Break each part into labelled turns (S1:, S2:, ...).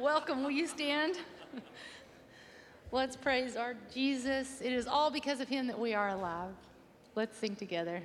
S1: Welcome. Will you stand? Let's praise our Jesus. It is all because of him that we are alive. Let's sing together.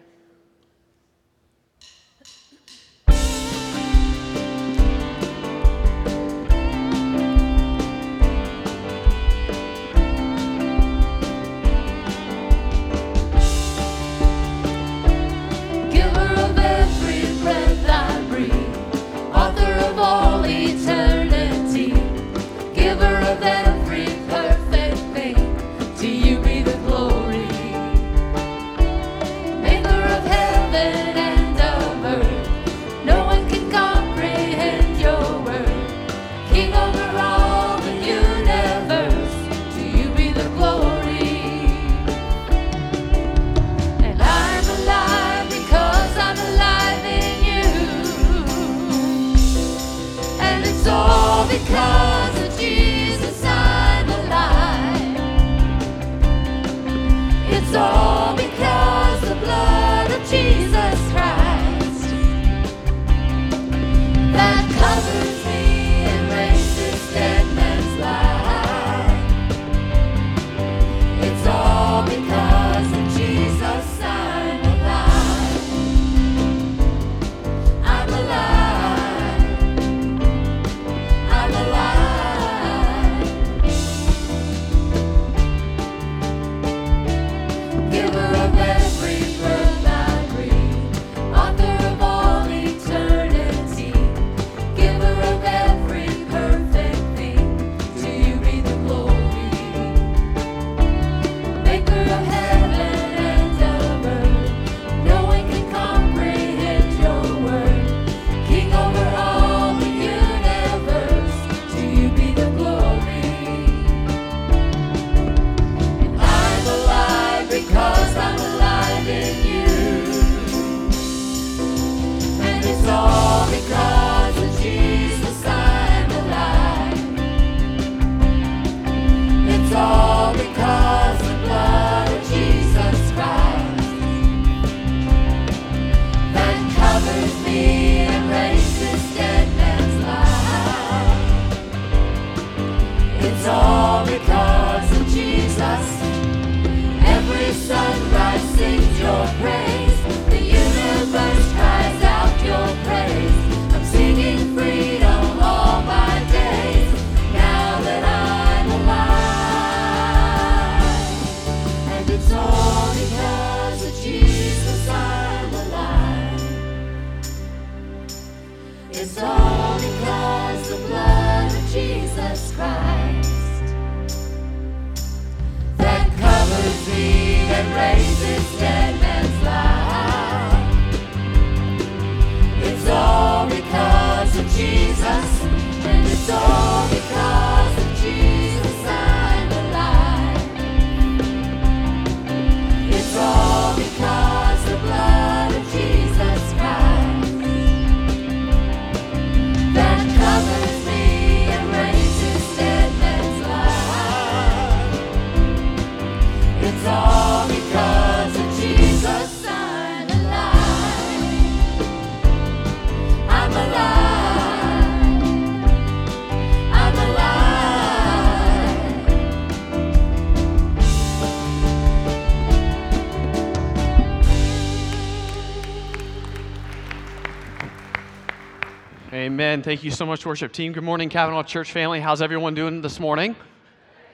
S2: Amen. Thank you so much, worship team. Good morning, Cavanaugh Church family. How's everyone doing this morning?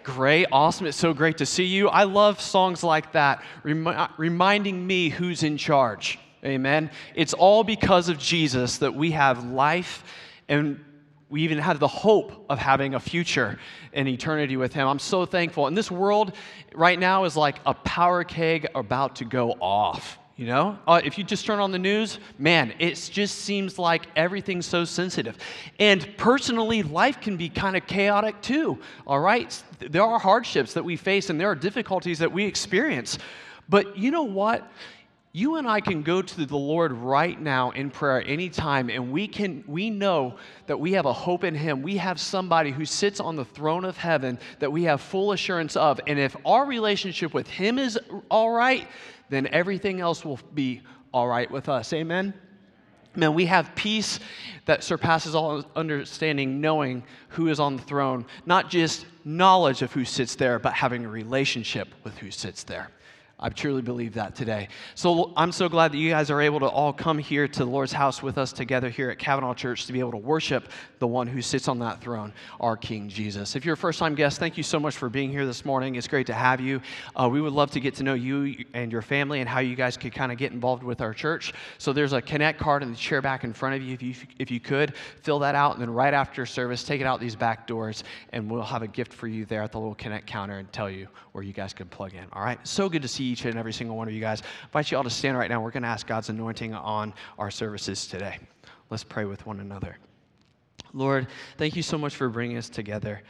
S2: Great, awesome. It's so great to see you. I love songs like that, remi- uh, reminding me who's in charge. Amen. It's all because of Jesus that we have life and we even have the hope of having a future in eternity with Him. I'm so thankful. And this world right now is like a power keg about to go off. You know, uh, if you just turn on the news, man, it just seems like everything's so sensitive. And personally, life can be kind of chaotic too, all right? There are hardships that we face and there are difficulties that we experience. But you know what? You and I can go to the Lord right now in prayer anytime, and we can we know that we have a hope in Him. We have somebody who sits on the throne of heaven that we have full assurance of. And if our relationship with Him is all right, then everything else will be all right with us. Amen.
S1: Man, we have peace that surpasses all understanding, knowing who is on the throne, not just knowledge of who sits there, but having a relationship with who sits there. I truly believe that today. So I'm so glad that you guys are able to all come here to the Lord's house with us together here at Cavanaugh Church to be able to worship the one who sits on that throne, our King Jesus. If you're a first time guest, thank you so much for being here this morning. It's great to have you. Uh, we would love to get to know you and your family and how you guys could kind of get involved with our church. So there's a connect card in the chair back in front of you. If you, if you could, fill that out. And then right after service, take it out these back doors and we'll have a gift for you there at the little connect counter and tell you where you guys can plug in. All right. So good to see each and every single one of you guys. I invite you all to stand right now. We're going to ask God's anointing on our services today. Let's pray with one another. Lord, thank you so much for bringing us together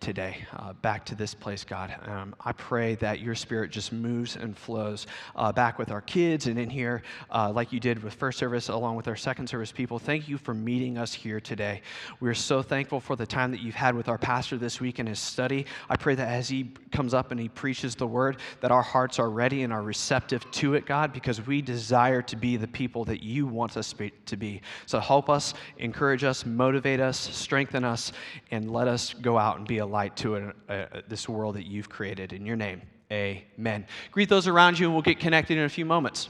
S1: today uh, back to this place, God. Um, I pray that your spirit just moves and flows uh, back with our kids and in here, uh, like you did with first service, along with our second service people. Thank you for meeting us here today. We're so thankful for the time that you've had with our pastor this week in his study. I pray that as he comes up and he preaches the word, that our hearts are ready and are receptive to it, God, because we desire to be the people that you want us to be. So help us, encourage us, motivate us, strengthen us, and let us go out and be a light to a, a, uh, this world that you've created. In your name, amen. Greet those around you, and we'll get connected in a few moments.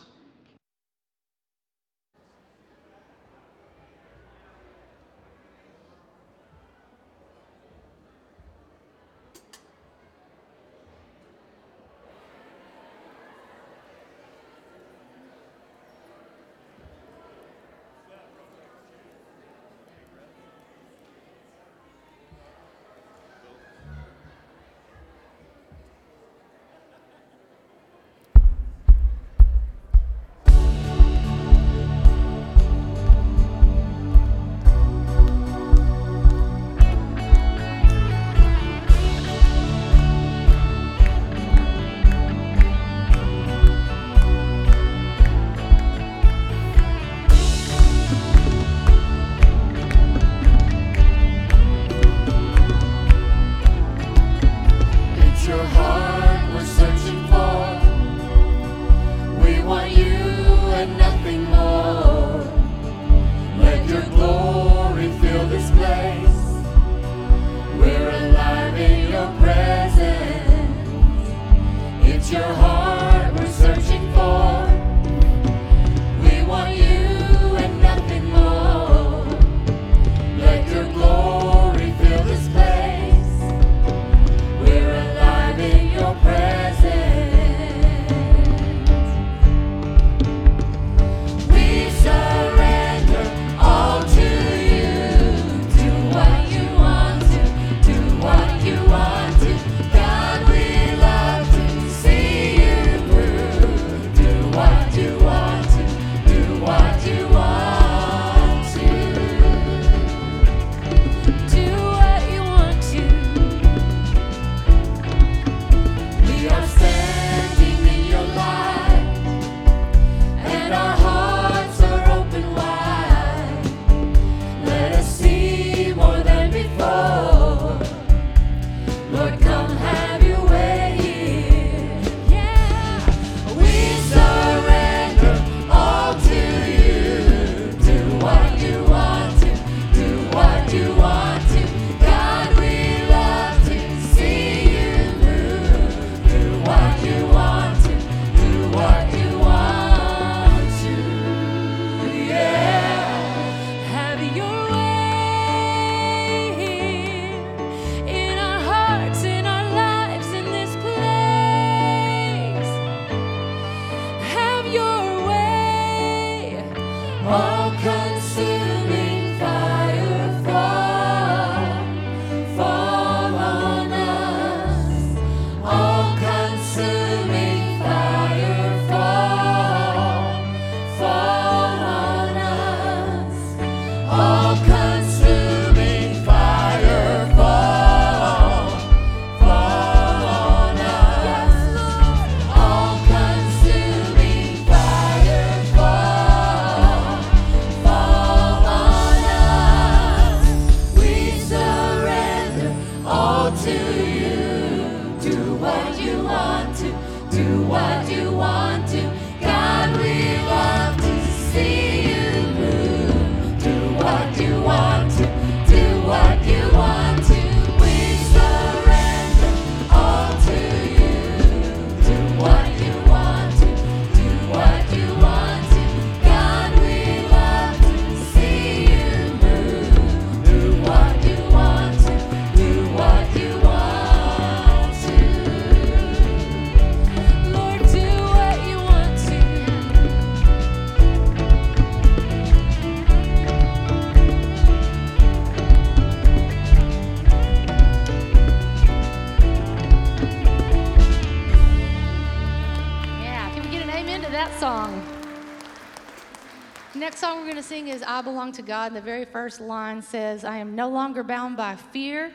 S3: Going to sing is I Belong to God. And the very first line says, I am no longer bound by fear,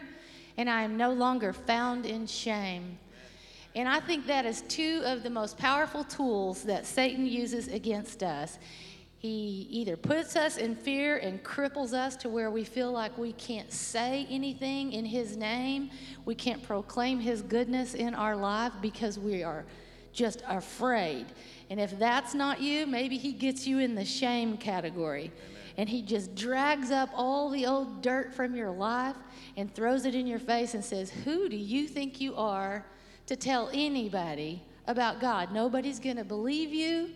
S3: and I am no longer found in shame. And I think that is two of the most powerful tools that Satan uses against us. He either puts us in fear and cripples us to where we feel like we can't say anything in His name. We can't proclaim His goodness in our life because we are just afraid. And if that's not you, maybe He gets you in the shame category. And He just drags up all the old dirt from your life and throws it in your face and says, Who do you think you are to tell anybody about God? Nobody's going to believe you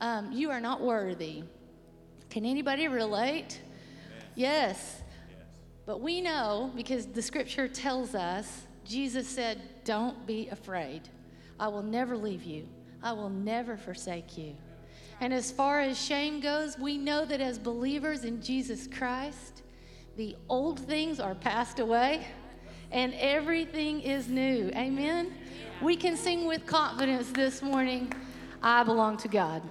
S3: um, you are not worthy. Can anybody relate? Yes. But we know because the scripture tells us, Jesus said, Don't be afraid. I will never leave you, I will never forsake you. And as far as shame goes, we know that as believers in Jesus Christ, the old things are passed away and everything is new. Amen? We can sing with confidence this morning I belong to God.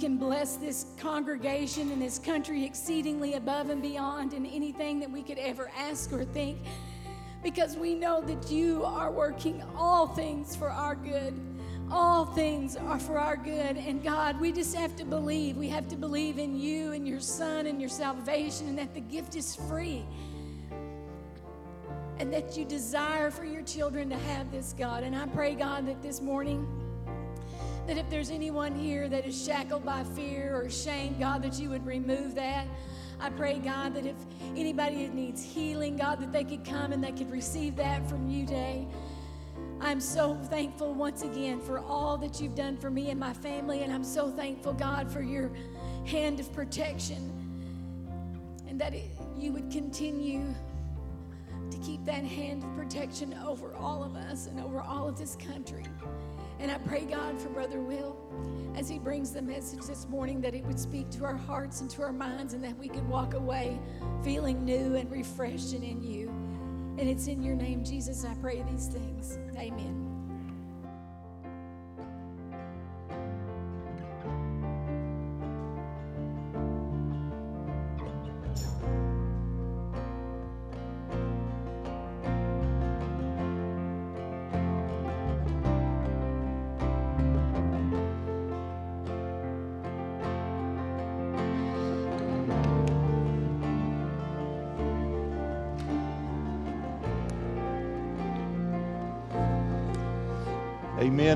S4: Can bless this congregation and this country exceedingly above and beyond in anything that we could ever ask or think. Because we know that you are working all things for our good. All things are for our good. And God, we just have to believe. We have to believe in you and your Son and your salvation, and that the gift is free and that you desire for your children to have this, God. And I pray, God, that this morning, that if there's anyone here that is shackled by fear or shame, God, that you would remove that. I pray, God, that if anybody needs healing, God, that they could come and they could receive that from you today. I'm so thankful once again for all that you've done for me and my family, and I'm so thankful, God, for your hand of protection and that it, you would continue to keep that hand of protection over all of us and over all of this country. And I pray, God, for Brother Will as he brings the message this morning that it would speak to our hearts and to our minds and that we could walk away feeling new and refreshed and in you. And it's in your name, Jesus, I pray these things. Amen.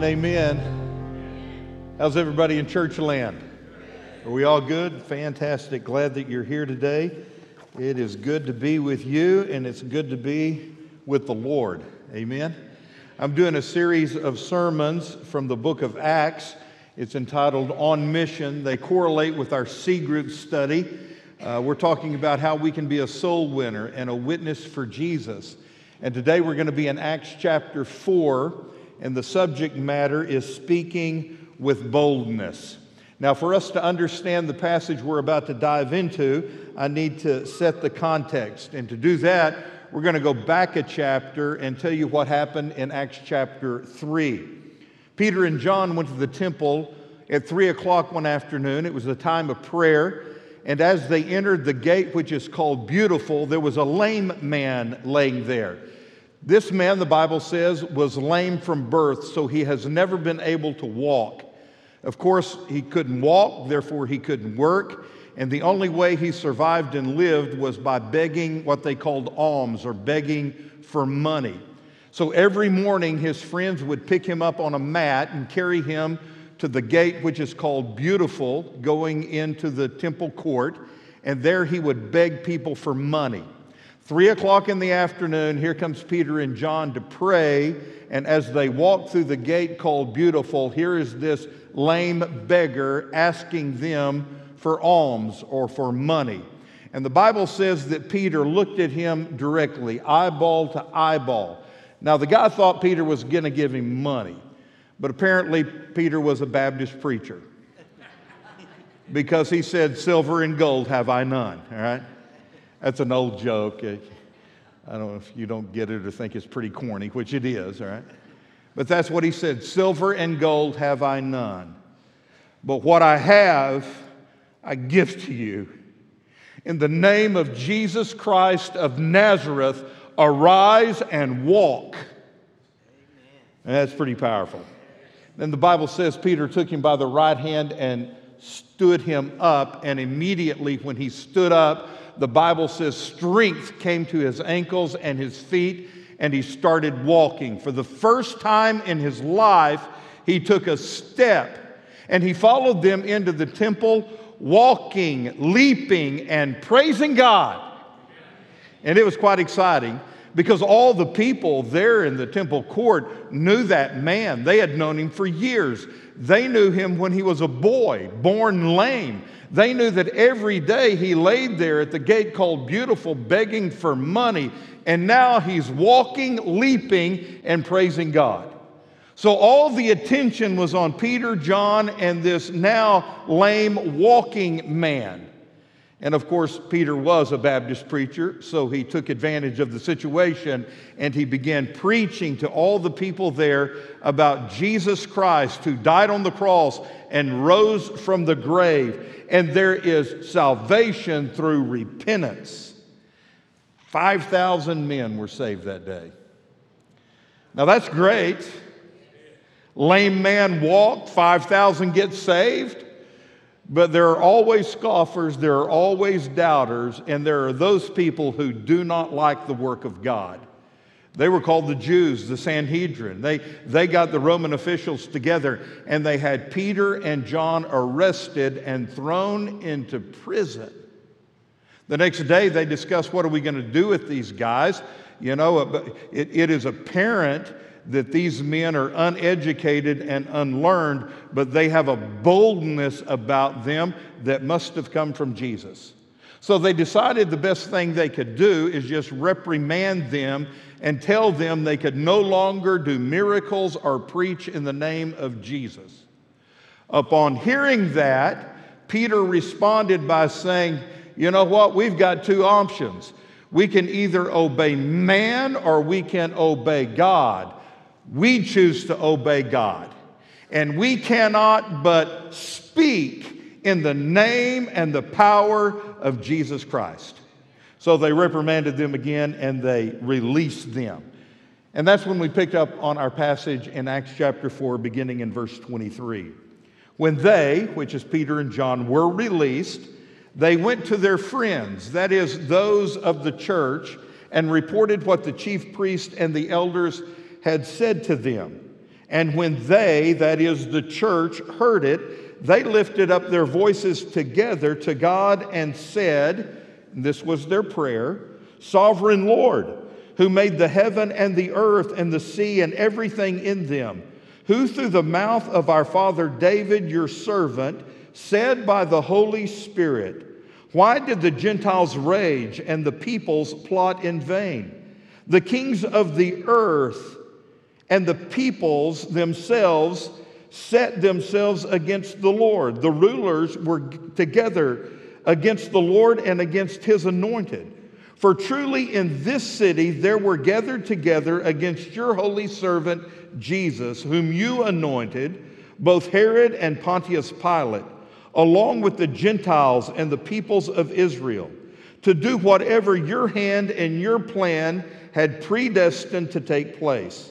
S5: Amen, amen. How's everybody in church land? Are we all good? Fantastic. Glad that you're here today. It is good to be with you, and it's good to be with the Lord. Amen. I'm doing a series of sermons from the book of Acts. It's entitled On Mission. They correlate with our C group study. Uh, we're talking about how we can be a soul winner and a witness for Jesus. And today we're going to be in Acts chapter 4 and the subject matter is speaking with boldness. Now, for us to understand the passage we're about to dive into, I need to set the context. And to do that, we're going to go back a chapter and tell you what happened in Acts chapter 3. Peter and John went to the temple at 3 o'clock one afternoon. It was a time of prayer. And as they entered the gate, which is called Beautiful, there was a lame man laying there. This man, the Bible says, was lame from birth, so he has never been able to walk. Of course, he couldn't walk, therefore, he couldn't work. And the only way he survived and lived was by begging what they called alms or begging for money. So every morning, his friends would pick him up on a mat and carry him to the gate, which is called Beautiful, going into the temple court. And there he would beg people for money. Three o'clock in the afternoon, here comes Peter and John to pray. And as they walk through the gate called Beautiful, here is this lame beggar asking them for alms or for money. And the Bible says that Peter looked at him directly, eyeball to eyeball. Now, the guy thought Peter was going to give him money, but apparently, Peter was a Baptist preacher because he said, Silver and gold have I none, all right? That's an old joke. I don't know if you don't get it or think it's pretty corny, which it is, all right? But that's what he said Silver and gold have I none. But what I have, I give to you. In the name of Jesus Christ of Nazareth, arise and walk. And that's pretty powerful. Then the Bible says Peter took him by the right hand and stood him up, and immediately when he stood up, the Bible says strength came to his ankles and his feet, and he started walking. For the first time in his life, he took a step and he followed them into the temple, walking, leaping, and praising God. And it was quite exciting because all the people there in the temple court knew that man. They had known him for years. They knew him when he was a boy, born lame. They knew that every day he laid there at the gate called Beautiful, begging for money, and now he's walking, leaping, and praising God. So all the attention was on Peter, John, and this now lame walking man. And of course, Peter was a Baptist preacher, so he took advantage of the situation and he began preaching to all the people there about Jesus Christ who died on the cross and rose from the grave. And there is salvation through repentance. 5,000 men were saved that day. Now that's great. Lame man walked, 5,000 get saved. But there are always scoffers, there are always doubters, and there are those people who do not like the work of God. They were called the Jews, the Sanhedrin. They, they got the Roman officials together and they had Peter and John arrested and thrown into prison. The next day, they discussed what are we going to do with these guys. You know, uh, it, it is apparent that these men are uneducated and unlearned, but they have a boldness about them that must have come from Jesus. So they decided the best thing they could do is just reprimand them and tell them they could no longer do miracles or preach in the name of Jesus. Upon hearing that, Peter responded by saying, You know what? We've got two options. We can either obey man or we can obey God. We choose to obey God. And we cannot but speak in the name and the power of Jesus Christ. So they reprimanded them again and they released them. And that's when we picked up on our passage in Acts chapter 4, beginning in verse 23. When they, which is Peter and John, were released, they went to their friends, that is, those of the church, and reported what the chief priest and the elders had said to them. And when they, that is, the church, heard it, they lifted up their voices together to God and said, and this was their prayer Sovereign Lord, who made the heaven and the earth and the sea and everything in them, who through the mouth of our father David, your servant, said by the Holy Spirit, Why did the Gentiles rage and the peoples plot in vain? The kings of the earth and the peoples themselves set themselves against the Lord. The rulers were together against the Lord and against his anointed. For truly in this city there were gathered together against your holy servant Jesus, whom you anointed, both Herod and Pontius Pilate, along with the Gentiles and the peoples of Israel, to do whatever your hand and your plan had predestined to take place.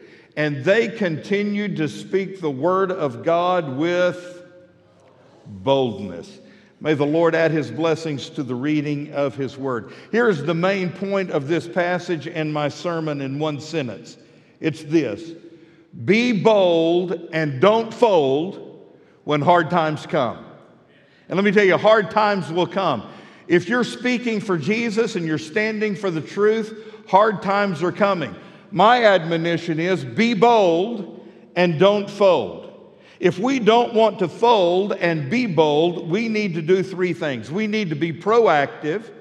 S5: and they continued to speak the word of God with boldness. May the Lord add his blessings to the reading of his word. Here's the main point of this passage and my sermon in one sentence it's this Be bold and don't fold when hard times come. And let me tell you, hard times will come. If you're speaking for Jesus and you're standing for the truth, hard times are coming. My admonition is be bold and don't fold. If we don't want to fold and be bold, we need to do three things. We need to be proactive,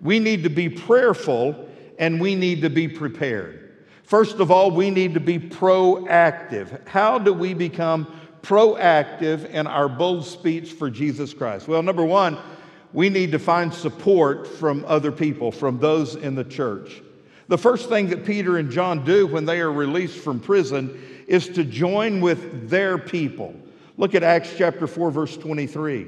S5: we need to be prayerful, and we need to be prepared. First of all, we need to be proactive. How do we become proactive in our bold speech for Jesus Christ? Well, number one, we need to find support from other people, from those in the church. The first thing that Peter and John do when they are released from prison is to join with their people. Look at Acts chapter 4, verse 23.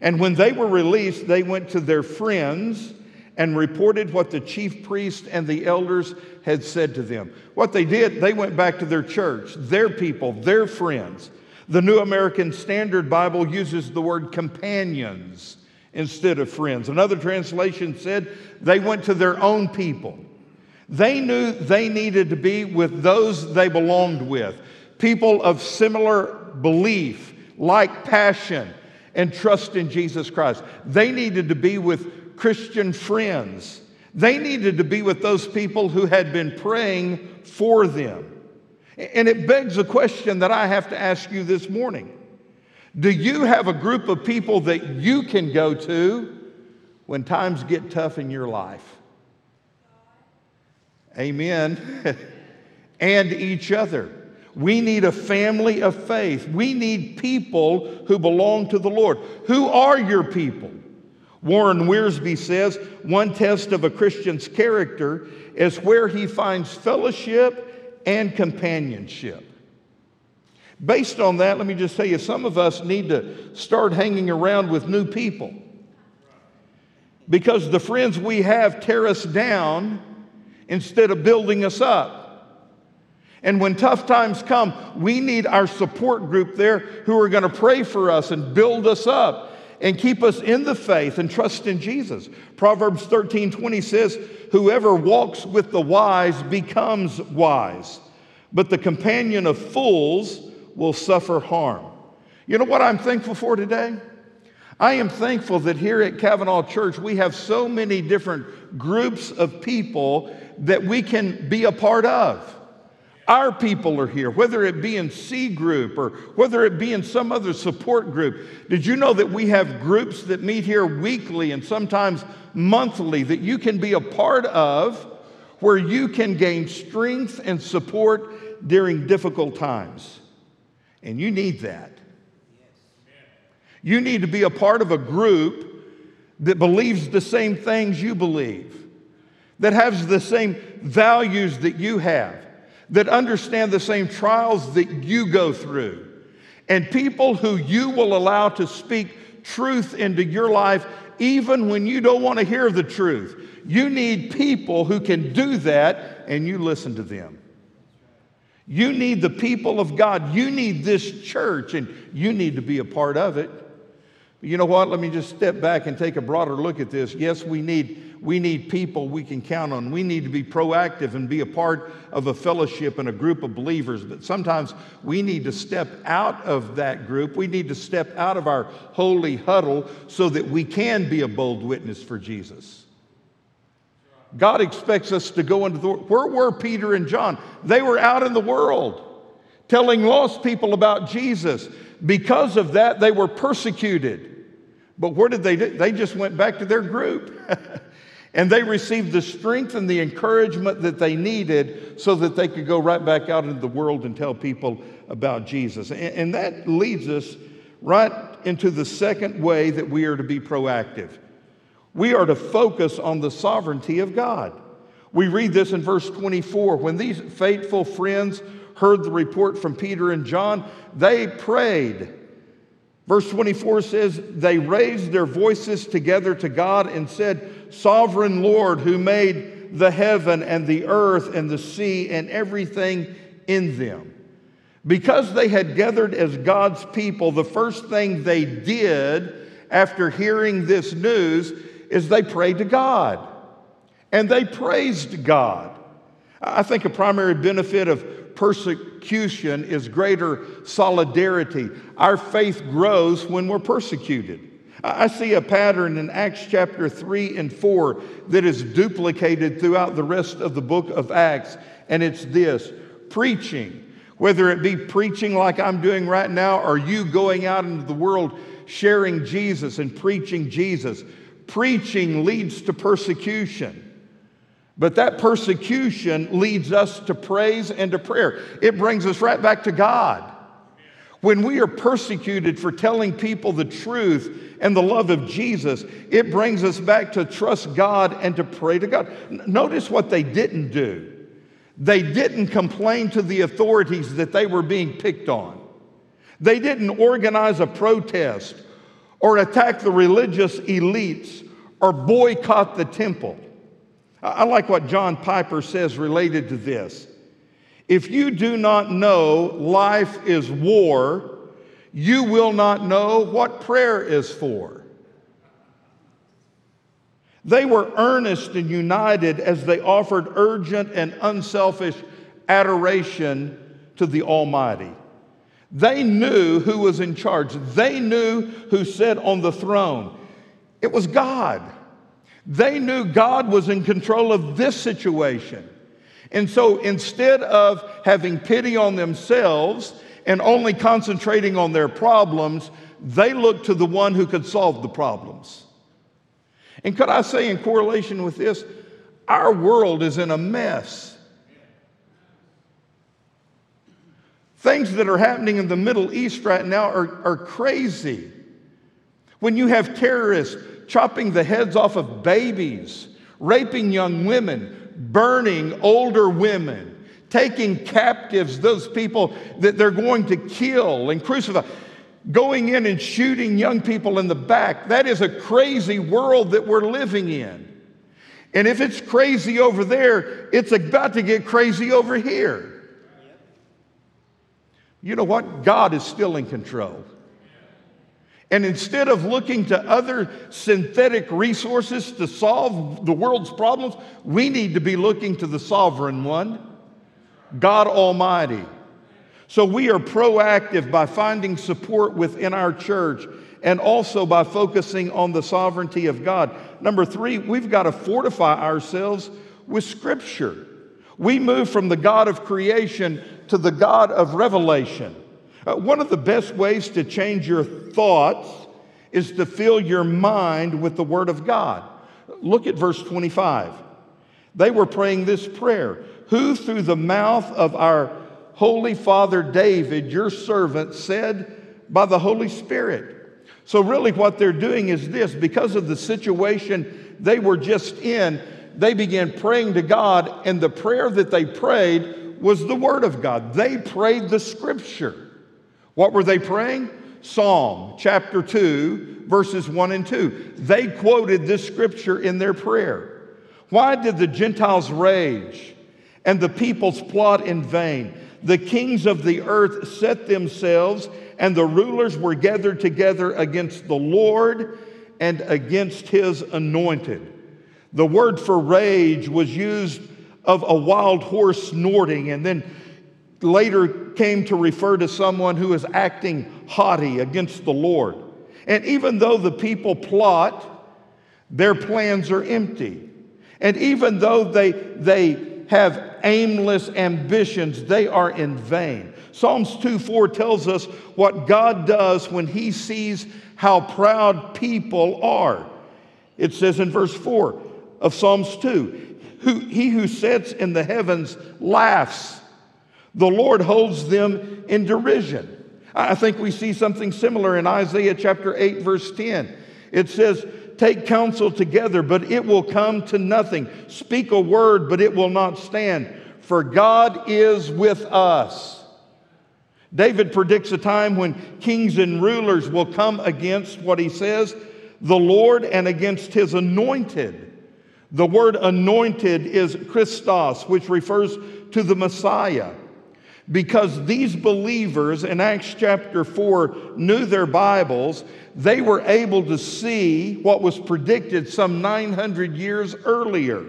S5: And when they were released, they went to their friends and reported what the chief priest and the elders had said to them. What they did, they went back to their church, their people, their friends. The New American Standard Bible uses the word companions instead of friends. Another translation said they went to their own people. They knew they needed to be with those they belonged with, people of similar belief, like passion, and trust in Jesus Christ. They needed to be with Christian friends. They needed to be with those people who had been praying for them. And it begs a question that I have to ask you this morning Do you have a group of people that you can go to when times get tough in your life? Amen. and each other. We need a family of faith. We need people who belong to the Lord. Who are your people? Warren Wiersbe says one test of a Christian's character is where he finds fellowship and companionship. Based on that, let me just tell you some of us need to start hanging around with new people because the friends we have tear us down instead of building us up. And when tough times come, we need our support group there who are going to pray for us and build us up and keep us in the faith and trust in Jesus. Proverbs 13 20 says, Whoever walks with the wise becomes wise, but the companion of fools will suffer harm. You know what I'm thankful for today? I am thankful that here at Cavanaugh Church we have so many different groups of people that we can be a part of. Our people are here, whether it be in C group or whether it be in some other support group. Did you know that we have groups that meet here weekly and sometimes monthly that you can be a part of where you can gain strength and support during difficult times? And you need that. You need to be a part of a group that believes the same things you believe, that has the same values that you have, that understand the same trials that you go through, and people who you will allow to speak truth into your life even when you don't want to hear the truth. You need people who can do that, and you listen to them. You need the people of God. You need this church, and you need to be a part of it. You know what? Let me just step back and take a broader look at this. Yes, we need, we need people we can count on. We need to be proactive and be a part of a fellowship and a group of believers. But sometimes we need to step out of that group. We need to step out of our holy huddle so that we can be a bold witness for Jesus. God expects us to go into the world. Where were Peter and John? They were out in the world telling lost people about Jesus. Because of that, they were persecuted. But where did they do? They just went back to their group. and they received the strength and the encouragement that they needed so that they could go right back out into the world and tell people about Jesus. And, and that leads us right into the second way that we are to be proactive. We are to focus on the sovereignty of God. We read this in verse 24. When these faithful friends heard the report from Peter and John, they prayed. Verse 24 says, They raised their voices together to God and said, Sovereign Lord, who made the heaven and the earth and the sea and everything in them. Because they had gathered as God's people, the first thing they did after hearing this news is they prayed to God and they praised God. I think a primary benefit of persecution is greater solidarity. Our faith grows when we're persecuted. I see a pattern in Acts chapter 3 and 4 that is duplicated throughout the rest of the book of Acts, and it's this preaching. Whether it be preaching like I'm doing right now, or you going out into the world sharing Jesus and preaching Jesus, preaching leads to persecution. But that persecution leads us to praise and to prayer. It brings us right back to God. When we are persecuted for telling people the truth and the love of Jesus, it brings us back to trust God and to pray to God. Notice what they didn't do. They didn't complain to the authorities that they were being picked on. They didn't organize a protest or attack the religious elites or boycott the temple. I like what John Piper says related to this. If you do not know life is war, you will not know what prayer is for. They were earnest and united as they offered urgent and unselfish adoration to the Almighty. They knew who was in charge, they knew who sat on the throne. It was God. They knew God was in control of this situation. And so instead of having pity on themselves and only concentrating on their problems, they looked to the one who could solve the problems. And could I say, in correlation with this, our world is in a mess. Things that are happening in the Middle East right now are, are crazy. When you have terrorists chopping the heads off of babies, raping young women, burning older women, taking captives those people that they're going to kill and crucify, going in and shooting young people in the back. That is a crazy world that we're living in. And if it's crazy over there, it's about to get crazy over here. You know what? God is still in control. And instead of looking to other synthetic resources to solve the world's problems, we need to be looking to the sovereign one, God Almighty. So we are proactive by finding support within our church and also by focusing on the sovereignty of God. Number three, we've got to fortify ourselves with Scripture. We move from the God of creation to the God of revelation. Uh, one of the best ways to change your thoughts is to fill your mind with the Word of God. Look at verse 25. They were praying this prayer Who through the mouth of our holy father David, your servant, said by the Holy Spirit. So, really, what they're doing is this because of the situation they were just in, they began praying to God, and the prayer that they prayed was the Word of God. They prayed the Scripture. What were they praying? Psalm chapter 2, verses 1 and 2. They quoted this Scripture in their prayer. Why did the Gentiles rage and the peoples plot in vain? The kings of the earth set themselves, and the rulers were gathered together against the Lord and against his anointed. The word for rage was used of a wild horse snorting, and then later came to refer to someone who is acting haughty against the Lord. And even though the people plot, their plans are empty. And even though they, they have aimless ambitions, they are in vain. Psalms 2 4 tells us what God does when he sees how proud people are. It says in verse 4, of Psalms 2. Who, he who sits in the heavens laughs. The Lord holds them in derision. I think we see something similar in Isaiah chapter 8, verse 10. It says, Take counsel together, but it will come to nothing. Speak a word, but it will not stand. For God is with us. David predicts a time when kings and rulers will come against what he says, the Lord, and against his anointed. The word anointed is Christos, which refers to the Messiah. Because these believers in Acts chapter 4 knew their Bibles, they were able to see what was predicted some 900 years earlier,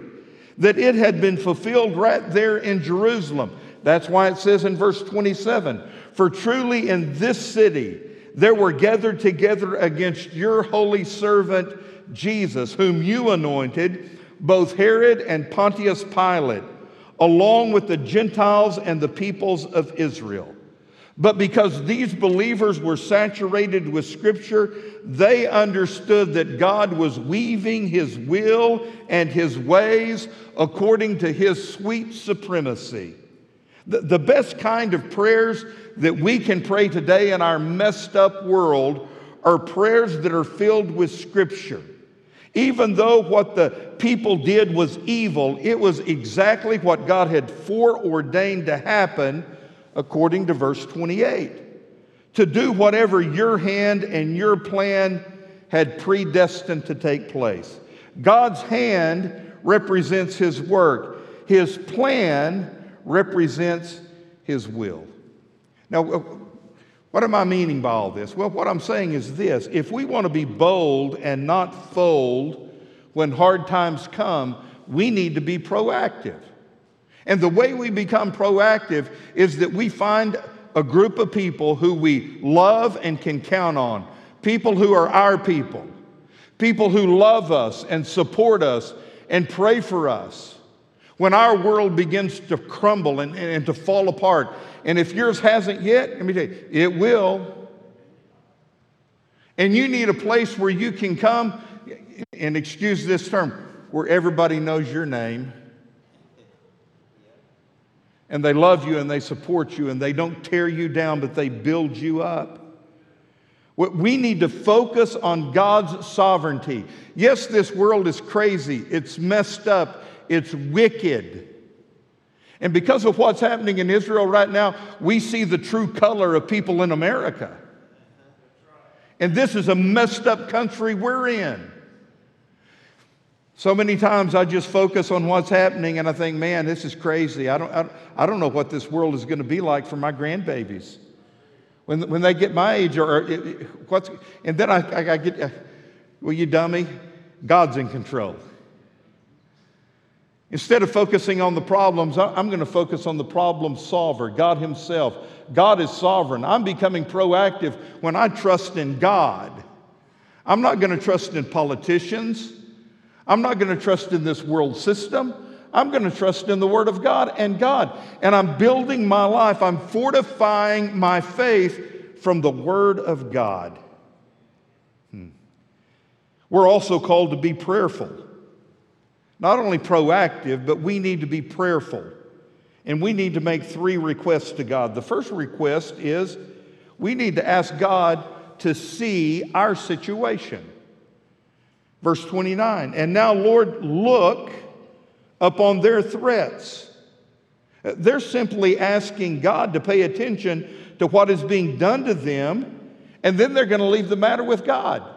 S5: that it had been fulfilled right there in Jerusalem. That's why it says in verse 27 For truly in this city there were gathered together against your holy servant Jesus, whom you anointed both Herod and Pontius Pilate, along with the Gentiles and the peoples of Israel. But because these believers were saturated with Scripture, they understood that God was weaving His will and His ways according to His sweet supremacy. The, the best kind of prayers that we can pray today in our messed up world are prayers that are filled with Scripture. Even though what the people did was evil, it was exactly what God had foreordained to happen according to verse 28. To do whatever your hand and your plan had predestined to take place. God's hand represents His work, His plan represents His will. Now, uh, what am I meaning by all this? Well, what I'm saying is this if we want to be bold and not fold when hard times come, we need to be proactive. And the way we become proactive is that we find a group of people who we love and can count on, people who are our people, people who love us and support us and pray for us. When our world begins to crumble and, and, to fall apart, and if yours hasn't yet, let me tell you, it will. And you need a place where you can come, and excuse this term, where everybody knows your name. And they love you and they support you and they don't tear you down, but they build you up. We need to focus on God's sovereignty. Yes, this world is crazy, it's messed up, it's wicked. And because of what's happening in Israel right now, we see the true color of people in America. And this is a messed up country we're in. So many times I just focus on what's happening and I think, man, this is crazy. I don't, I, don't know what this world is going to be like for my grandbabies. When, when they get my age, or, or what's, and then I, I, I get, uh, well, you dummy, God's in control. Instead of focusing on the problems, I'm going to focus on the problem solver, God Himself. God is sovereign. I'm becoming proactive when I trust in God I'm not going to trust in politicians. I'm not going to trust in this world system. I'm going to trust in the Word of God and God. And I'm building my life, I'm fortifying my faith from the Word of God. Hmm. We're also called to be prayerful. Not only proactive, but we need to be prayerful. And we need to make three requests to God. The first request is we need to ask God to see our situation. Verse 29 And now, Lord, look upon their threats. They're simply asking God to pay attention to what is being done to them, and then they're going to leave the matter with God.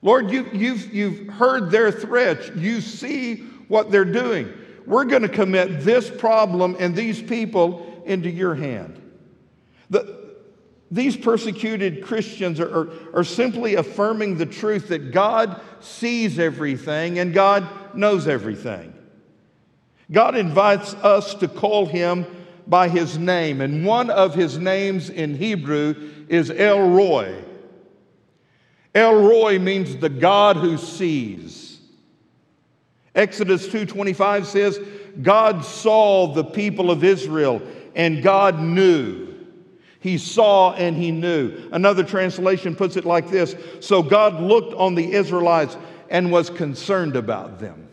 S5: Lord, you, you've, you've heard their threats. You see what they're doing. We're going to commit this problem and these people into your hand. The, these persecuted Christians are, are, are simply affirming the truth that God sees everything and God knows everything. God invites us to call him by his name, and one of his names in Hebrew is El Roi. El Roi means the God who sees. Exodus 2:25 says, God saw the people of Israel and God knew. He saw and he knew. Another translation puts it like this So God looked on the Israelites and was concerned about them.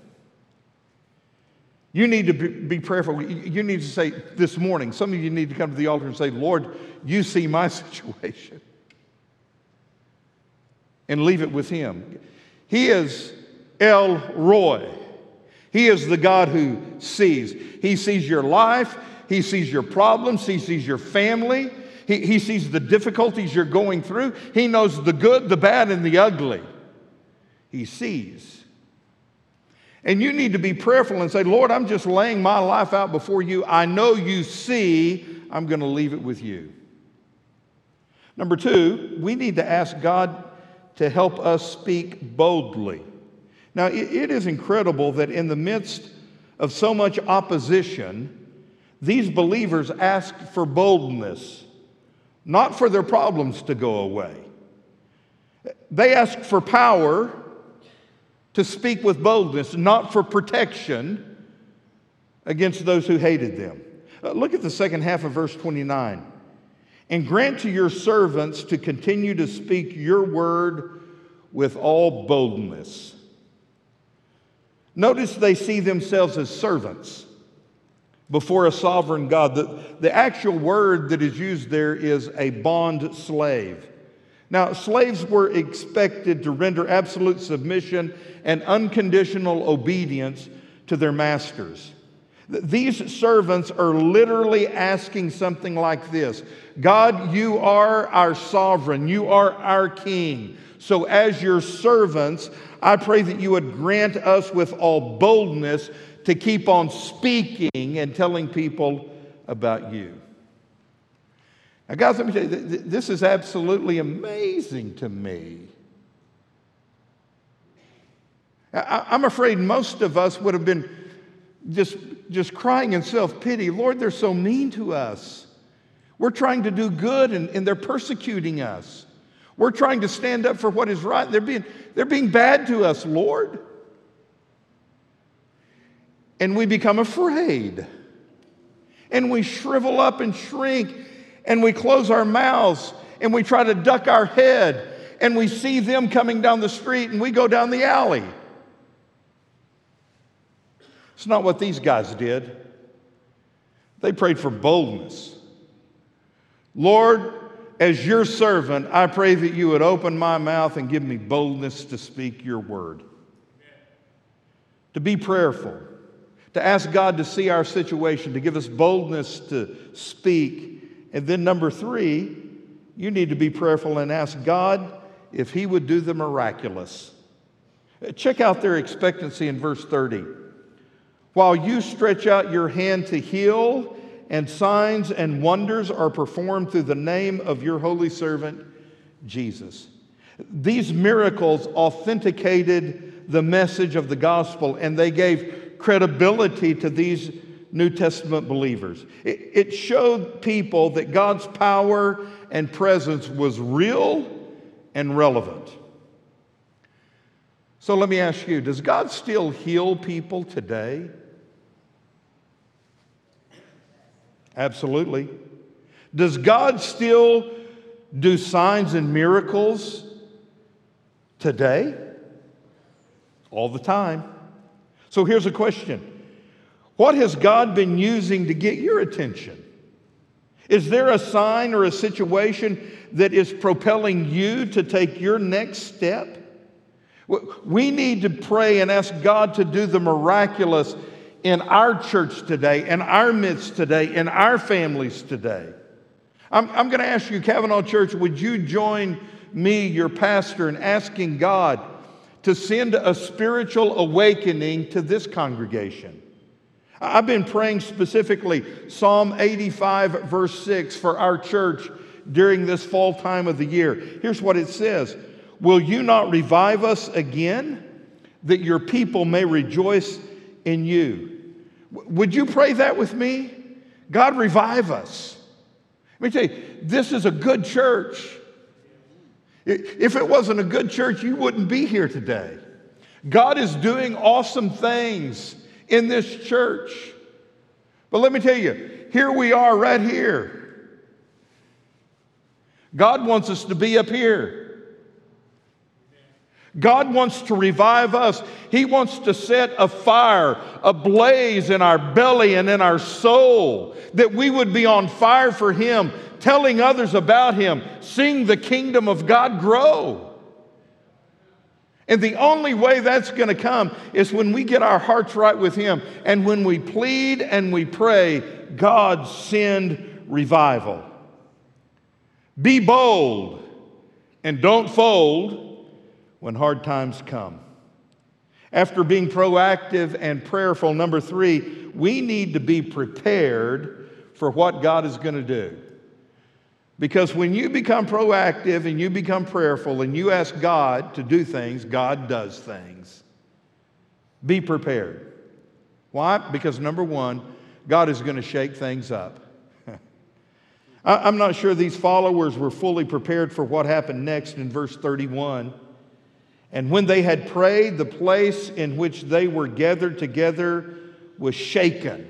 S5: You need to be prayerful. You need to say this morning, some of you need to come to the altar and say, Lord, you see my situation. And leave it with Him. He is El Roi. He is the God who sees. He sees your life, He sees your problems, He sees your family, he, he sees the difficulties you're going through. He knows the good, the bad, and the ugly. He sees. And you need to be prayerful and say, Lord, I'm just laying my life out before you. I know you see. I'm going to leave it with you. Number two, we need to ask God to help us speak boldly. Now, it, is incredible that in the midst of so much opposition, these believers asked for boldness not for their problems to go away. They asked for power to speak with boldness, not for protection against those who hated them. Uh, look at the second half of verse 29. And grant to your servants to continue to speak your word with all boldness. Notice they see themselves as servants before a sovereign God. The, the actual word that is used there is a bond slave. Now, slaves were expected to render absolute submission and unconditional obedience to their masters. These servants are literally asking something like this God, you are our sovereign, you are our king. So, as your servants, I pray that you would grant us with all boldness to keep on speaking and telling people about you. Now, guys, let me tell you, this is absolutely amazing to me. I'm afraid most of us would have been just, just crying in self pity Lord, they're so mean to us. We're trying to do good and, and they're persecuting us. We're trying to stand up for what is right. They're being, they're being bad to us, Lord and we become afraid. And we shrivel up and shrink and we close our mouths and we try to duck our head and we see them coming down the street and we go down the alley. It's not what these guys did. They prayed for boldness. Lord, as your servant, I pray that you would open my mouth and give me boldness to speak your word. To be prayerful to ask God to see our situation, to give us boldness to speak. And then, number three, you need to be prayerful and ask God if He would do the miraculous. Check out their expectancy in verse 30. While you stretch out your hand to heal, and signs and wonders are performed through the name of your holy servant, Jesus. These miracles authenticated the message of the gospel and they gave credibility to these New Testament believers. It, it showed people that God's power and presence was real and relevant. So let me ask you does God still heal people today? Absolutely. Does God still do signs and miracles today? All the time. So here's a question What has God been using to get your attention? Is there a sign or a situation that is propelling you to take your next step? We need to pray and ask God to do the miraculous in our church today, in our midst today, in our families today. I'm, I'm going to ask you, Cavanaugh Church, would you join me, your pastor, in asking God to send a spiritual awakening to this congregation? I've been praying specifically Psalm 85, verse 6, for our church during this fall time of the year. Here's what it says Will you not revive us again, that your people may rejoice in you? Would you pray that with me? God, revive us. Let me tell you, this is a good church. If it wasn't a good church, you wouldn't be here today. God is doing awesome things in this church. But let me tell you, here we are right here. God wants us to be up here. God wants to revive us. He wants to set a fire, a blaze in our belly and in our soul, that we would be on fire for Him, telling others about Him, seeing the kingdom of God grow. And the only way that's going to come is when we get our hearts right with Him and when we plead and we pray, God send revival. Be bold and don't fold when hard times come. After being proactive and prayerful, number three, we need to be prepared for what God is going to do. Because when you become proactive and you become prayerful and you ask God to do things, God does things. Be prepared. Why? Because number one, God is going to shake things up. I'm not sure these followers were fully prepared for what happened next in verse 31. And when they had prayed, the place in which they were gathered together was shaken.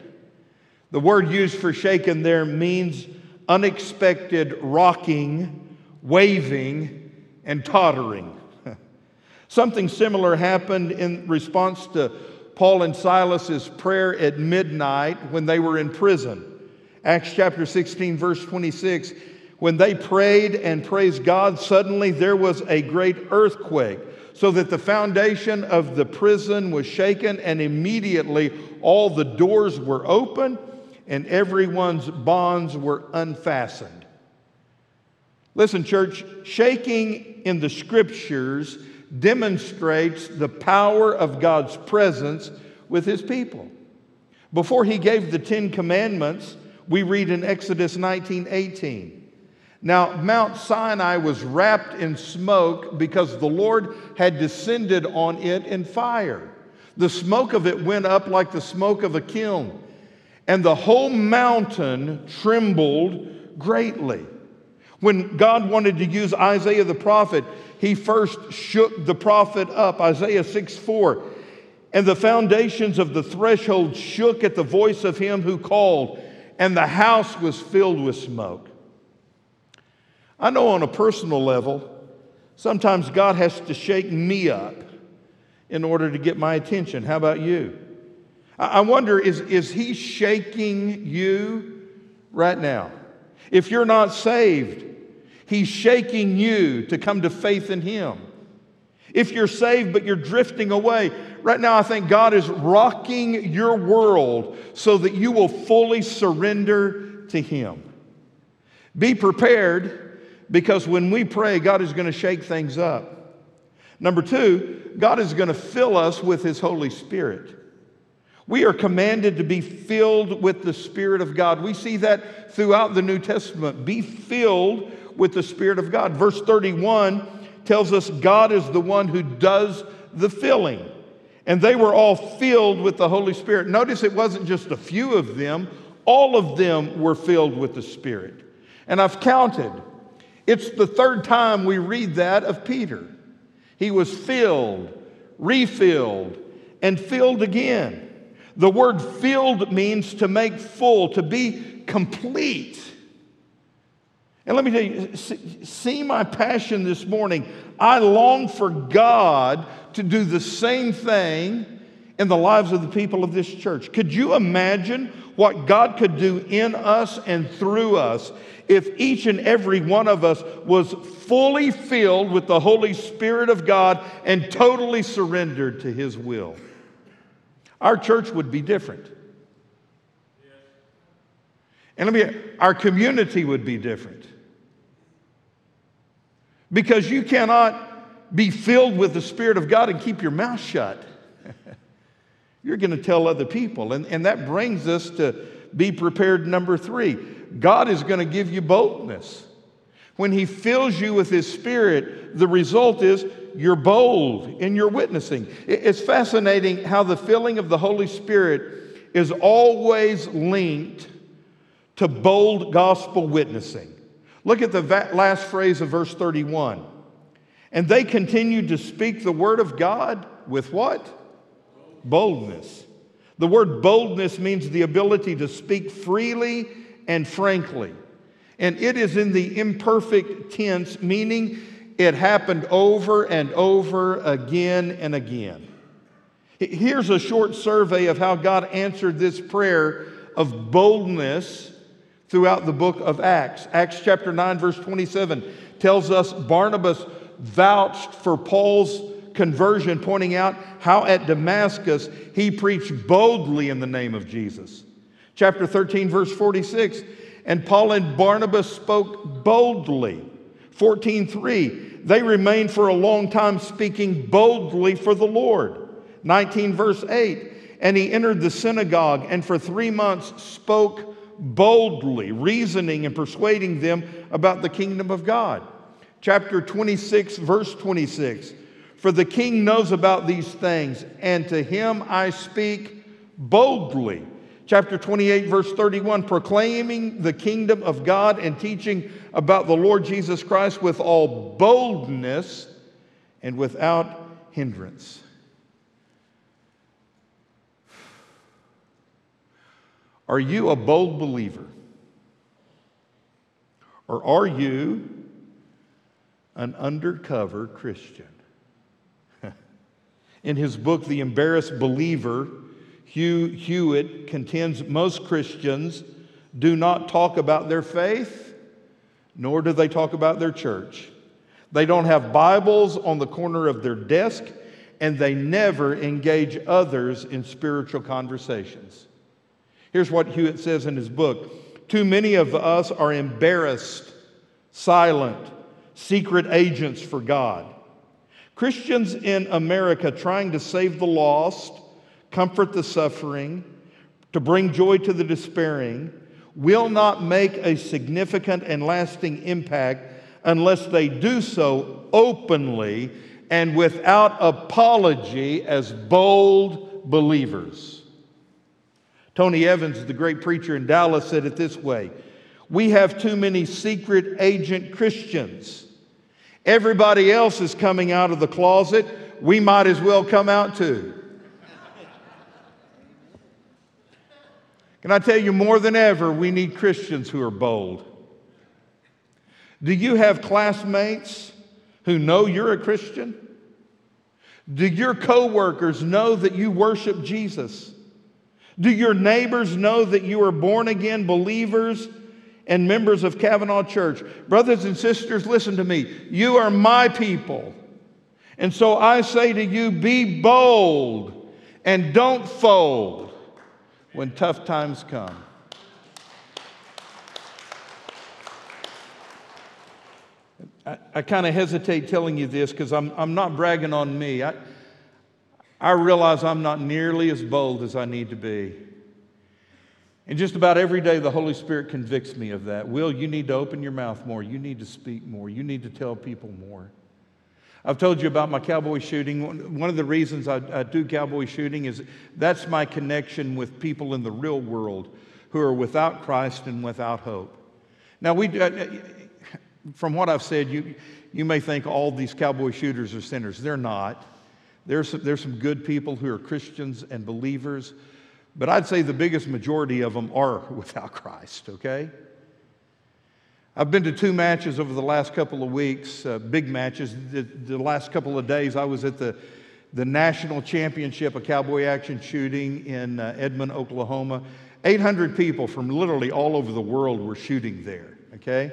S5: The word used for shaken there means unexpected rocking, waving, and tottering. Something similar happened in response to Paul and Silas's prayer at midnight when they were in prison. Acts chapter 16, verse 26. When they prayed and praised God, suddenly there was a great earthquake, so that the foundation of the prison was shaken, and immediately all the doors were open and everyone's bonds were unfastened. Listen, church, shaking in the scriptures demonstrates the power of God's presence with his people. Before he gave the Ten Commandments, we read in Exodus 19 18. Now, Mount Sinai was wrapped in smoke because the Lord had descended on it in fire. The smoke of it went up like the smoke of a kiln and the whole mountain trembled greatly. When God wanted to use Isaiah the prophet, he first shook the prophet up, Isaiah 6 4. And the foundations of the threshold shook at the voice of him who called, and the house was filled with smoke. I know on a personal level, sometimes God has to shake me up in order to get my attention. How about you? I wonder, is, is he shaking you right now? If you're not saved, he's shaking you to come to faith in him. If you're saved but you're drifting away, right now I think God is rocking your world so that you will fully surrender to him. Be prepared because when we pray, God is going to shake things up. Number two, God is going to fill us with his Holy Spirit. We are commanded to be filled with the Spirit of God. We see that throughout the New Testament. Be filled with the Spirit of God. Verse 31 tells us God is the one who does the filling. And they were all filled with the Holy Spirit. Notice it wasn't just a few of them, all of them were filled with the Spirit. And I've counted. It's the third time we read that of Peter. He was filled, refilled, and filled again. The word filled means to make full, to be complete. And let me tell you, see my passion this morning. I long for God to do the same thing in the lives of the people of this church. Could you imagine what God could do in us and through us if each and every one of us was fully filled with the Holy Spirit of God and totally surrendered to His will? Our church would be different. And let me, our community would be different. Because you cannot be filled with the Spirit of God and keep your mouth shut. You're going to tell other people. And, and that brings us to be prepared, number three. God is going to give you boldness. When He fills you with His Spirit, the result is you're bold in your witnessing. It's fascinating how the filling of the Holy Spirit is always linked to bold gospel witnessing. Look at the last phrase of verse 31. And they continued to speak the word of God with what? Boldness. The word boldness means the ability to speak freely and frankly. And it is in the imperfect tense, meaning it happened over and over again and again. Here's a short survey of how God answered this prayer of boldness throughout the book of Acts. Acts chapter 9, verse 27 tells us Barnabas vouched for Paul's conversion, pointing out how at Damascus he preached boldly in the name of Jesus. Chapter 13, verse 46, and Paul and Barnabas spoke boldly. 14:3 They remained for a long time speaking boldly for the Lord. 19 verse 8 And he entered the synagogue and for 3 months spoke boldly, reasoning and persuading them about the kingdom of God. Chapter 26, verse 26 For the king knows about these things, and to him I speak boldly. Chapter 28, verse 31 proclaiming the kingdom of God and teaching about the Lord Jesus Christ with all boldness and without hindrance. Are you a bold believer? Or are you an undercover Christian? In his book, The Embarrassed Believer, Hugh Hewitt contends most Christians do not talk about their faith, nor do they talk about their church. They don't have Bibles on the corner of their desk, and they never engage others in spiritual conversations. Here's what Hewitt says in his book Too many of us are embarrassed, silent, secret agents for God. Christians in America trying to save the lost, comfort the suffering, to bring joy to the despairing, will not make a significant and lasting impact unless they do so openly and without apology as bold believers. Tony Evans, the great preacher in Dallas, said it this way We have too many secret agent Christians. Everybody else is coming out of the closet. We might as well come out too. Can I tell you more than ever, we need Christians who are bold. Do you have classmates who know you're a Christian? Do your coworkers know that you worship Jesus? Do your neighbors know that you are born again believers and members of Cavanaugh Church? Brothers and sisters, listen to me. You are my people. And so I say to you, be bold and don't fold when tough times come. I, I kind of hesitate telling you this because I'm, I'm not bragging on me. I, I realize I'm not nearly as bold as I need to be. And just about every day, the Holy Spirit convicts me of that. Will, you need to open your mouth more. You need to speak more. You need to tell people more. I've told you about my cowboy shooting. One of the reasons I, I, do cowboy shooting is that's my connection with people in the real world who are without Christ and without hope. Now, we, uh, from what I've said, you, you may think all these cowboy shooters are sinners. They're not. There's some, there's some good people who are Christians and believers, but I'd say the biggest majority of them are without Christ, okay? I've been to two matches over the last couple of weeks, uh, big matches. The, the, last couple of days, I was at the, the national championship of cowboy action shooting in uh, Edmond, Oklahoma. 800 people from literally all over the world were shooting there, okay?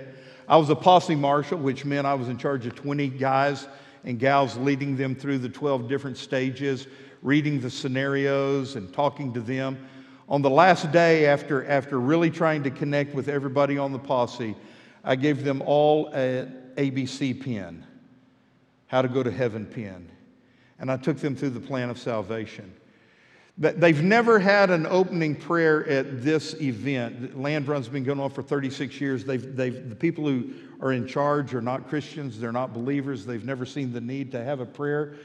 S5: I was a posse marshal, which meant I was in charge of 20 guys and gals leading them through the 12 different stages, reading the scenarios and talking to them. On the last day, after, after really trying to connect with everybody on the posse, I gave them all an ABC pen, how to go to heaven pen. And I took them through the plan of salvation. They've never had an opening prayer at this event. Land Run's been going on for 36 years. They've, they've, the people who are in charge are not Christians, they're not believers. They've never seen the need to have a prayer.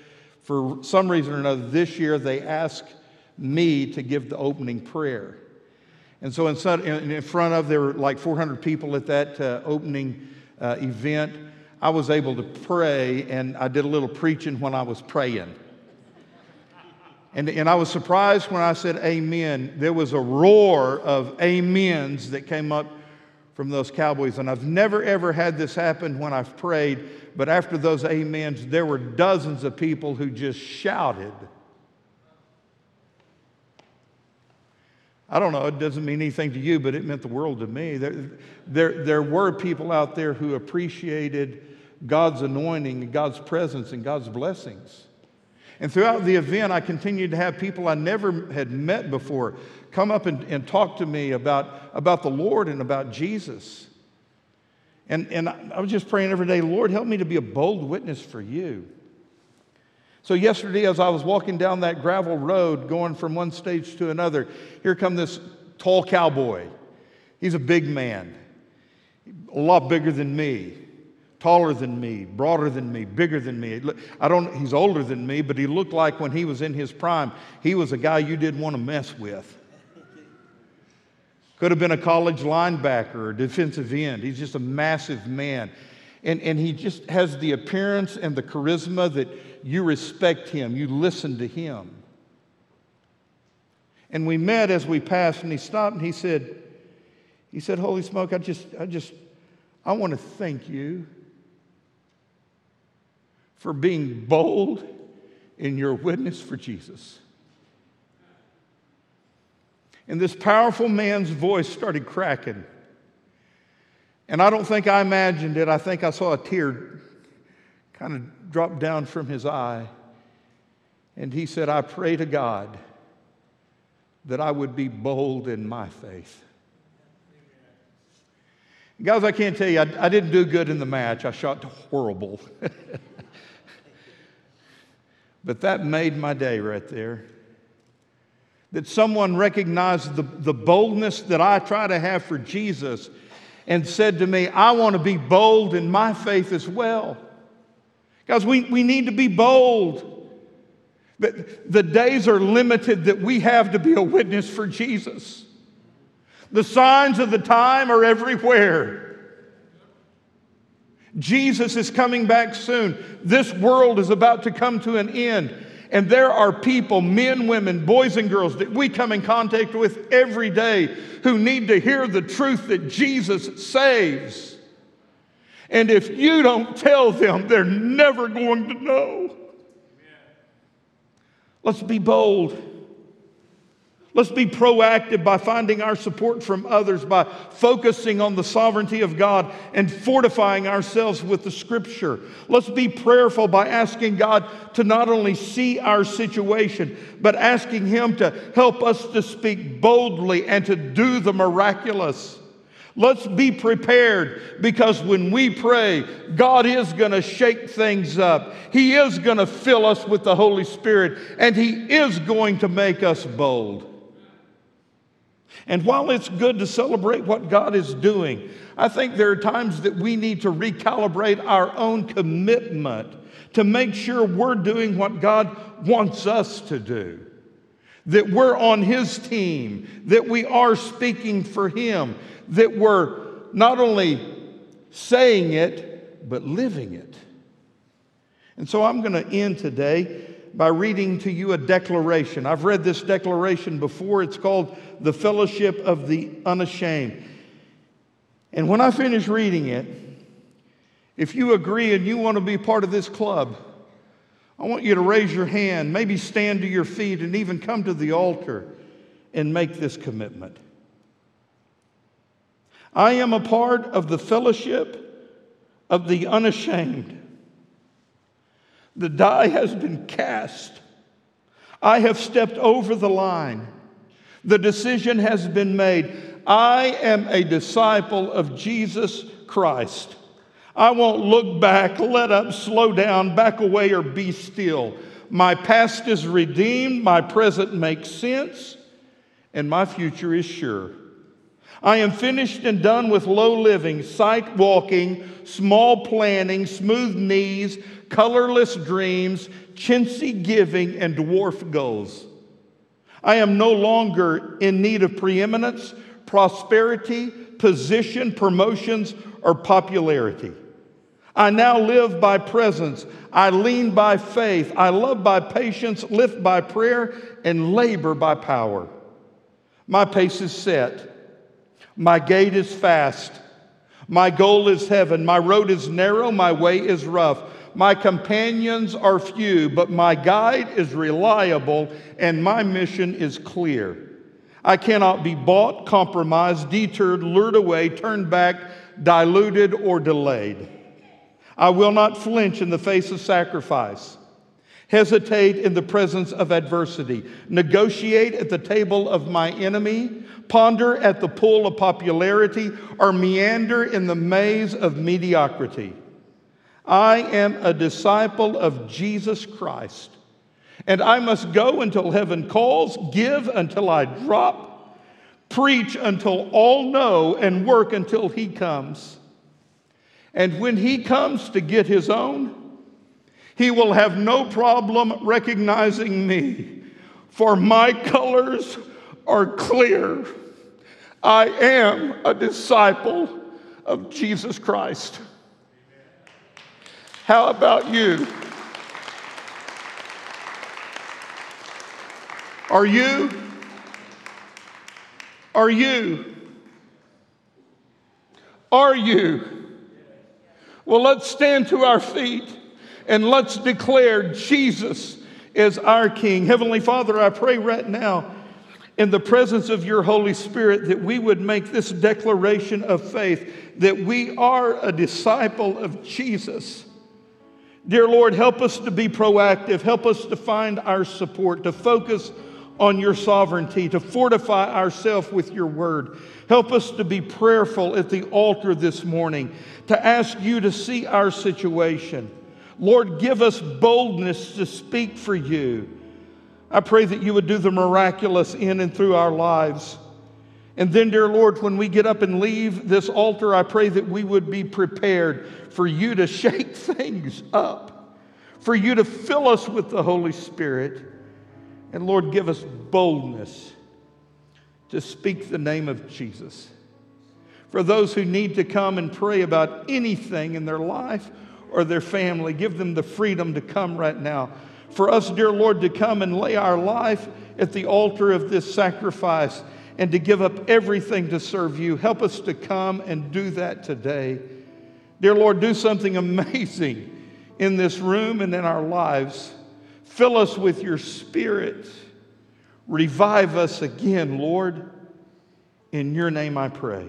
S5: For some reason or another, this year they asked me to give the opening prayer. And so, in front of, there were like 400 people at that uh, opening uh, event. I was able to pray, and I did a little preaching when I was praying. And, and I was surprised when I said amen. There was a roar of amens that came up from those cowboys. And I've never ever had this happen when I've prayed, but after those amens, there were dozens of people who just shouted. I don't know, it doesn't mean anything to you, but it meant the world to me. There, there, there were people out there who appreciated God's anointing, God's presence, and God's blessings. And throughout the event, I continued to have people I never had met before come up and, and talk to me about, about the Lord and about Jesus. And, and I was just praying every day, Lord, help me to be a bold witness for you. So, yesterday, as I was walking down that gravel road going from one stage to another, here come this tall cowboy. He's a big man, a lot bigger than me taller than me, broader than me, bigger than me. I don't, he's older than me, but he looked like when he was in his prime, he was a guy you didn't want to mess with. Could have been a college linebacker or defensive end. He's just a massive man. And, and he just has the appearance and the charisma that you respect him, you listen to him. And we met as we passed, and he stopped and he said, he said, Holy smoke, I just, I just, I want to thank you for being bold in your witness for Jesus. And this powerful man's voice started cracking. And I don't think I imagined it. I think I saw a tear kind of dropped down from his eye. And he said, I pray to God that I would be bold in my faith. Guys, I can't tell you, I, I didn't do good in the match. I shot horrible. But that made my day right there. That someone recognized the, the boldness that I try to have for Jesus and said to me, I want to be bold in my faith as well. Guys, we, we need to be bold. But the days are limited that we have to be a witness for Jesus. The signs of the time are everywhere. Jesus is coming back soon. This world is about to come to an end. And there are people, men, women, boys, and girls that we come in contact with every day who need to hear the truth that Jesus saves. And if you don't tell them, they're never going to know. Let's be bold. Let's be proactive by finding our support from others, by focusing on the sovereignty of God and fortifying ourselves with the scripture. Let's be prayerful by asking God to not only see our situation, but asking Him to help us to speak boldly and to do the miraculous. Let's be prepared because when we pray, God is going to shake things up. He is going to fill us with the Holy Spirit, and He is going to make us bold. And while it's good to celebrate what God is doing, I think there are times that we need to recalibrate our own commitment to make sure we're doing what God wants us to do. That we're on His team, that we are speaking for Him, that we're not only saying it, but living it. And so I'm going to end today by reading to you a declaration. I've read this declaration before. It's called The Fellowship of the Unashamed. And when I finish reading it, if you agree and you want to be part of this club, I want you to raise your hand, maybe stand to your feet, and even come to the altar and make this commitment. I am a part of the fellowship of the unashamed. The die has been cast. I have stepped over the line. The decision has been made. I am a disciple of Jesus Christ. I won't look back, let up, slow down, back away, or be still. My past is redeemed, my present makes sense, and my future is sure. I am finished and done with low living, sight walking, small planning, smooth knees, colorless dreams, chintzy giving, and dwarf goals. I am no longer in need of preeminence, prosperity, position, promotions, or popularity. I now live by presence. I lean by faith. I love by patience, lift by prayer, and labor by power. My pace is set. My gait is fast. My goal is heaven. My road is narrow. My way is rough. My companions are few, but my guide is reliable and my mission is clear. I cannot be bought, compromised, deterred, lured away, turned back, diluted, or delayed. I will not flinch in the face of sacrifice, hesitate in the presence of adversity, negotiate at the table of my enemy, ponder at the pool of popularity, or meander in the maze of mediocrity. I am a disciple of Jesus Christ, and I must go until heaven calls, give until I drop, preach until all know, and work until he comes. And when he comes to get his own, he will have no problem recognizing me, for my colors are clear. I am a disciple of Jesus Christ. How about you? Are you? Are you? Are you? Well, let's stand to our feet and let's declare Jesus is our King. Heavenly Father, I pray right now in the presence of your Holy Spirit that we would make this declaration of faith that we are a disciple of Jesus Dear Lord, help us to be proactive. Help us to find our support, to focus on your sovereignty, to fortify ourselves with your word. Help us to be prayerful at the altar this morning, to ask you to see our situation. Lord, give us boldness to speak for you. I pray that you would do the miraculous in and through our lives. And then, dear Lord, when we get up and leave this altar, I pray that we would be prepared for you to shake things up, for you to fill us with the Holy Spirit. And Lord, give us boldness to speak the name of Jesus. For those who need to come and pray about anything in their life or their family, give them the freedom to come right now. For us, dear Lord, to come and lay our life at the altar of this sacrifice and to give up everything to serve you. Help us to come and do that today. Dear Lord, do something amazing in this room and in our lives. Fill us with your spirit. Revive us again, Lord. In your name I pray.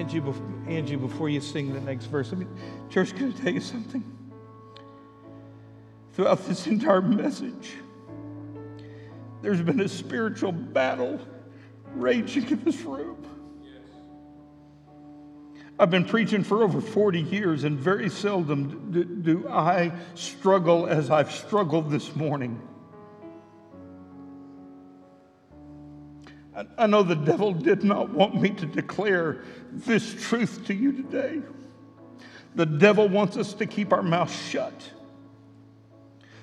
S5: Angie, Angie, before you sing the next verse, I mean, church, can I tell you something? Throughout this entire message, there's been a spiritual battle raging in this room. I've been preaching for over 40 years, and very seldom do, do I struggle as I've struggled this morning. I, know the devil did not want me to declare this truth to you today. The devil wants us to keep our mouth shut.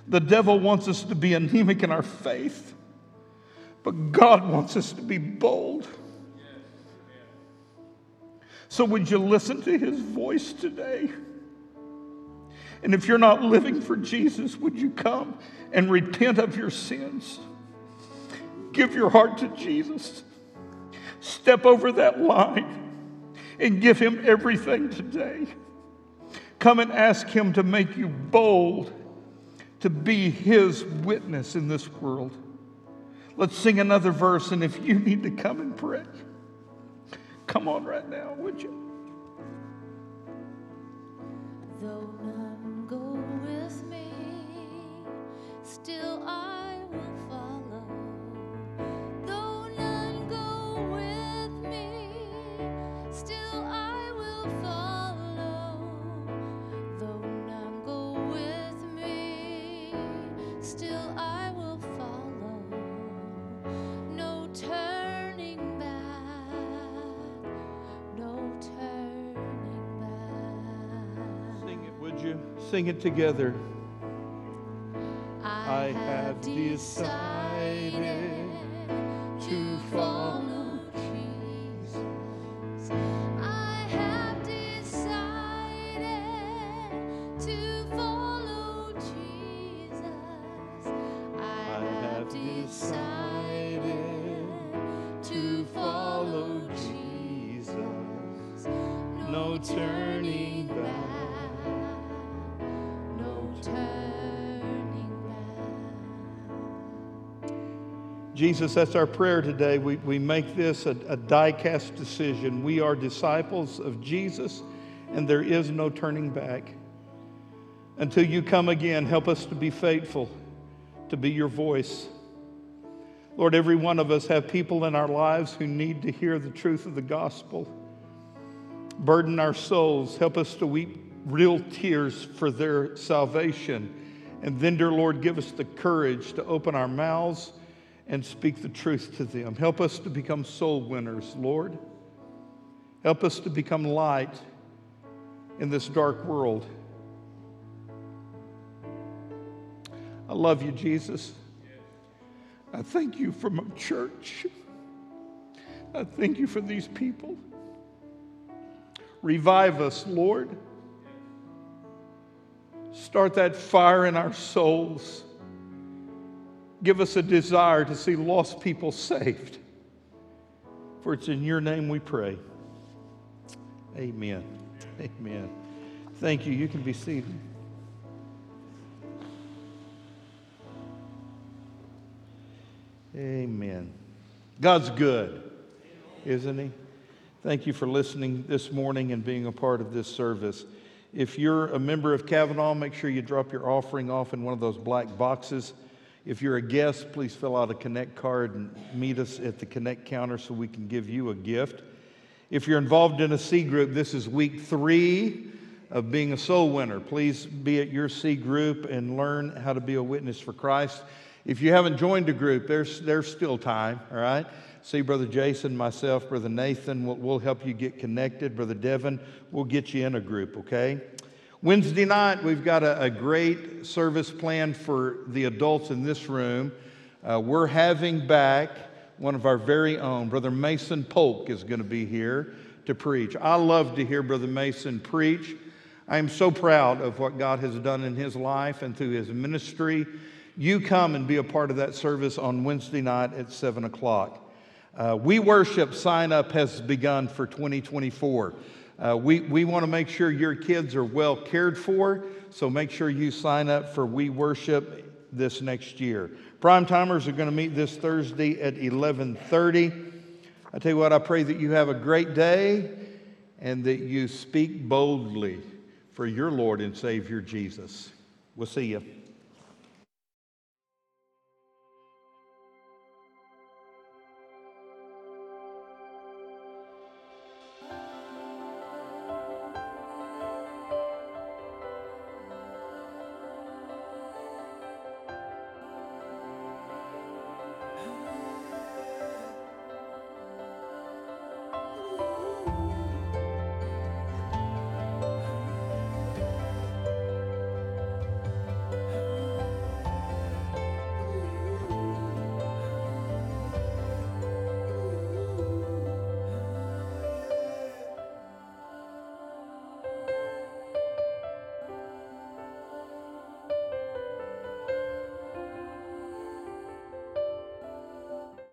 S5: The devil wants us to be anemic in our faith. But God wants us to be bold. So, would you listen to his voice today? And if you're not living for Jesus, would you come and repent of your sins? Give your heart to Jesus. Step over that line and give him everything today. Come and ask him to make you bold to be his witness in this world. Let's sing another verse, and if you need to come and pray, come on right now, would you?
S3: Though none go with me, still I
S5: Sing it together. I have decided
S3: Jesus,
S5: that's our prayer today. We, we make this a, a die cast decision. We are disciples of Jesus, and there is no turning back. Until you come again, help us to be faithful, to be your voice. Lord, every one of us have people in our lives who need to hear the truth of the gospel. Burden our souls. Help us to weep real tears for their salvation. And then, dear Lord, give us the courage to open our mouths and speak the truth to them. Help us to become soul winners, Lord. Help us to become light in this dark world. I love you, Jesus. I thank you for my church. I thank you for these people. Revive us, Lord. Start that fire in our souls. Give us a desire to see lost people saved. For it's in your name we pray. Amen. Amen. Thank you. You can be seated. Amen. God's good, isn't He? Thank you for listening this morning and being a part of this service. If you're a member of Cavanaugh, make sure you drop your offering off in one of those black boxes. If you're a guest, please fill out a Connect card and meet us at the Connect counter so we can give you a gift. If you're involved in a C group, this is week three of being a soul winner. Please be at your C group and learn how to be a witness for Christ. If you haven't joined a group, there's, there's still time, all right? See Brother Jason, myself, Brother Nathan, we'll, we'll help you get connected. Brother Devin, we'll get you in a group, okay? Wednesday night, we've got a, a great service planned for the adults in this room. Uh, we're having back one of our very own, Brother Mason Polk, is going to be here to preach. I love to hear Brother Mason preach. I am so proud of what God has done in his life and through his ministry. You come and be a part of that service on Wednesday night at 7 o'clock. Uh, we Worship sign up has begun for 2024. Uh, we we want to make sure your kids are well cared for, so make sure you sign up for We Worship this next year. Prime timers are going to meet this Thursday at 11:30. I tell you what, I pray that you have a great day and that you speak boldly for your Lord and Savior Jesus. We'll see you.